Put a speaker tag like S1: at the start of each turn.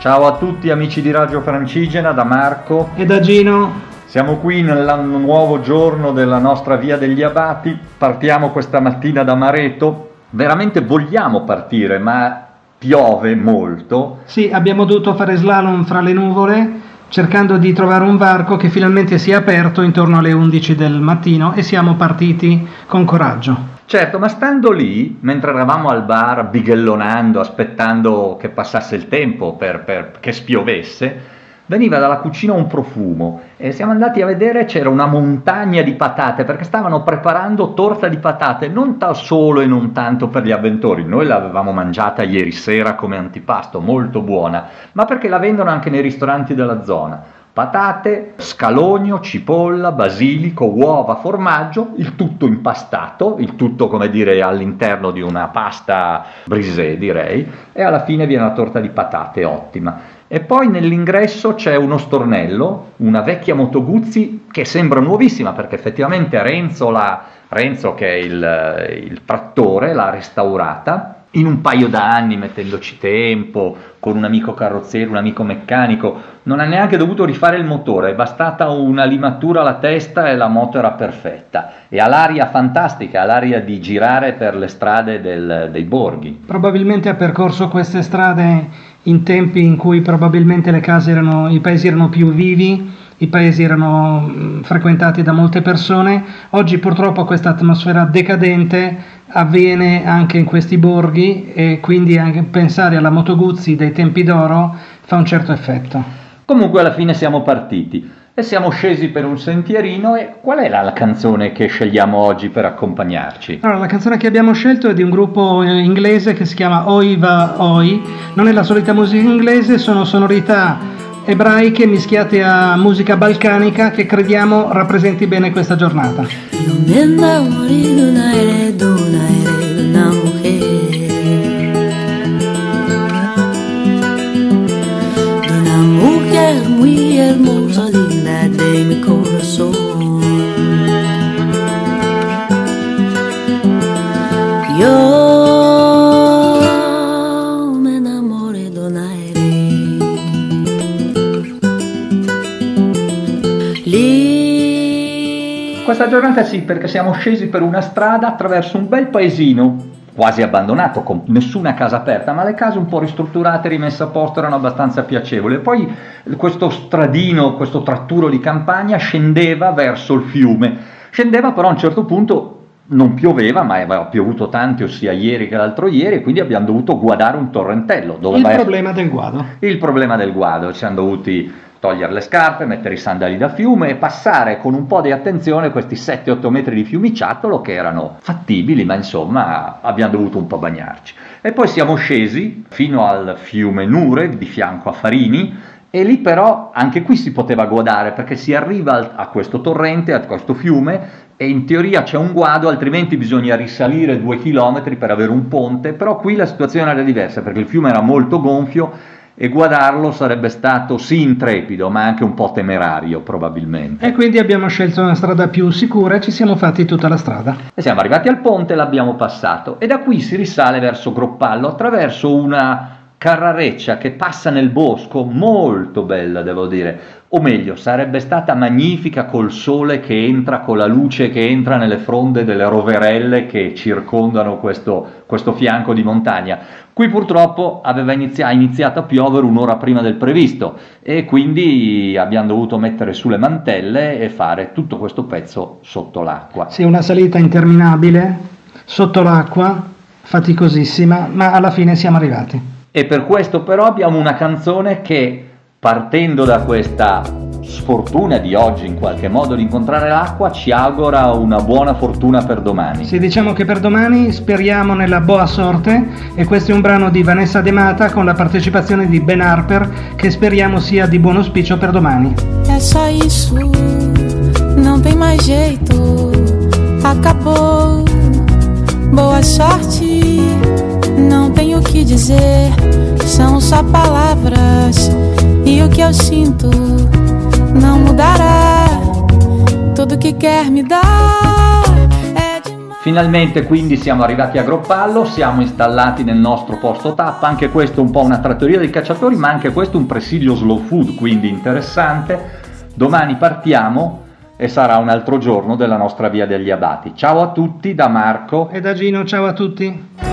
S1: Ciao a tutti amici di Radio Francigena, da Marco
S2: e da Gino.
S1: Siamo qui nel nuovo giorno della nostra Via degli Abati, partiamo questa mattina da Mareto, veramente vogliamo partire ma piove molto.
S2: Sì, abbiamo dovuto fare slalom fra le nuvole cercando di trovare un varco che finalmente si è aperto intorno alle 11 del mattino e siamo partiti con coraggio.
S1: Certo, ma stando lì, mentre eravamo al bar bighellonando, aspettando che passasse il tempo per, per, che spiovesse, veniva dalla cucina un profumo e siamo andati a vedere c'era una montagna di patate perché stavano preparando torta di patate non ta- solo e non tanto per gli avventori, noi l'avevamo mangiata ieri sera come antipasto, molto buona, ma perché la vendono anche nei ristoranti della zona patate, scalogno, cipolla, basilico, uova, formaggio, il tutto impastato, il tutto come dire all'interno di una pasta brisée direi, e alla fine viene la torta di patate ottima. E poi nell'ingresso c'è uno stornello, una vecchia Moto Guzzi che sembra nuovissima perché effettivamente Renzo, la, Renzo che è il, il trattore, l'ha restaurata in un paio d'anni mettendoci tempo, con un amico carrozziere, un amico meccanico, non ha neanche dovuto rifare il motore, è bastata una limatura alla testa e la moto era perfetta e ha l'aria fantastica, ha l'aria di girare per le strade del, dei borghi.
S2: Probabilmente ha percorso queste strade in tempi in cui probabilmente erano, i paesi erano più vivi, i paesi erano mm, frequentati da molte persone, oggi purtroppo questa atmosfera decadente avviene anche in questi borghi e quindi anche pensare alla Moto Guzzi dei tempi d'oro fa un certo effetto.
S1: Comunque alla fine siamo partiti e siamo scesi per un sentierino e qual è la, la canzone che scegliamo oggi per accompagnarci?
S2: Allora, la canzone che abbiamo scelto è di un gruppo eh, inglese che si chiama Oiva Oi, non è la solita musica inglese, sono sonorità ebraiche mischiate a musica balcanica che crediamo rappresenti bene questa giornata. Questa giornata sì, perché siamo scesi per una strada attraverso un bel paesino quasi abbandonato, con nessuna casa aperta, ma le case un po' ristrutturate, rimesse a posto, erano abbastanza piacevoli. Poi questo stradino, questo tratturo di campagna scendeva verso il fiume. Scendeva però a un certo punto non pioveva, ma aveva piovuto tanto sia ieri che l'altro ieri, quindi abbiamo dovuto guardare un torrentello. il problema del guado.
S1: Il problema del guado, ci siamo dovuti togliere le scarpe, mettere i sandali da fiume e passare con un po' di attenzione questi 7-8 metri di fiumiciattolo che erano fattibili, ma insomma abbiamo dovuto un po' bagnarci. E poi siamo scesi fino al fiume Nure di fianco a Farini e lì però anche qui si poteva guardare perché si arriva a questo torrente, a questo fiume e in teoria c'è un guado, altrimenti bisogna risalire due chilometri per avere un ponte, però qui la situazione era diversa perché il fiume era molto gonfio e guardarlo sarebbe stato sì intrepido, ma anche un po' temerario probabilmente.
S2: E quindi abbiamo scelto una strada più sicura e ci siamo fatti tutta la strada.
S1: E siamo arrivati al ponte l'abbiamo passato. E da qui si risale verso Groppallo attraverso una carrareccia che passa nel bosco, molto bella devo dire, o meglio, sarebbe stata magnifica col sole che entra, con la luce che entra nelle fronde delle roverelle che circondano questo, questo fianco di montagna. Qui purtroppo aveva inizi- ha iniziato a piovere un'ora prima del previsto e quindi abbiamo dovuto mettere su le mantelle e fare tutto questo pezzo sotto l'acqua.
S2: Sì, una salita interminabile, sotto l'acqua, faticosissima, ma alla fine siamo arrivati.
S1: E per questo però abbiamo una canzone che partendo da questa sfortuna di oggi in qualche modo di incontrare l'acqua ci augura una buona fortuna per domani.
S2: Sì, diciamo che per domani speriamo nella boa sorte e questo è un brano di Vanessa De Mata con la partecipazione di Ben Harper che speriamo sia di buon auspicio per domani.
S3: È só isso, non tem mais jeito, acabou. Boa sorte, não tenho o que dizer, são só palavras que eu sinto não mudará. Tudo que quer me dar é demais.
S1: Finalmente quindi siamo arrivati a Groppallo, siamo installati nel nostro posto tappa, anche questo un po' una trattoria dei cacciatori, ma anche questo un presidio slow food, quindi interessante. Domani partiamo e sarà un altro giorno della nostra via degli abati. Ciao a tutti da Marco
S4: e da Gino, ciao a tutti.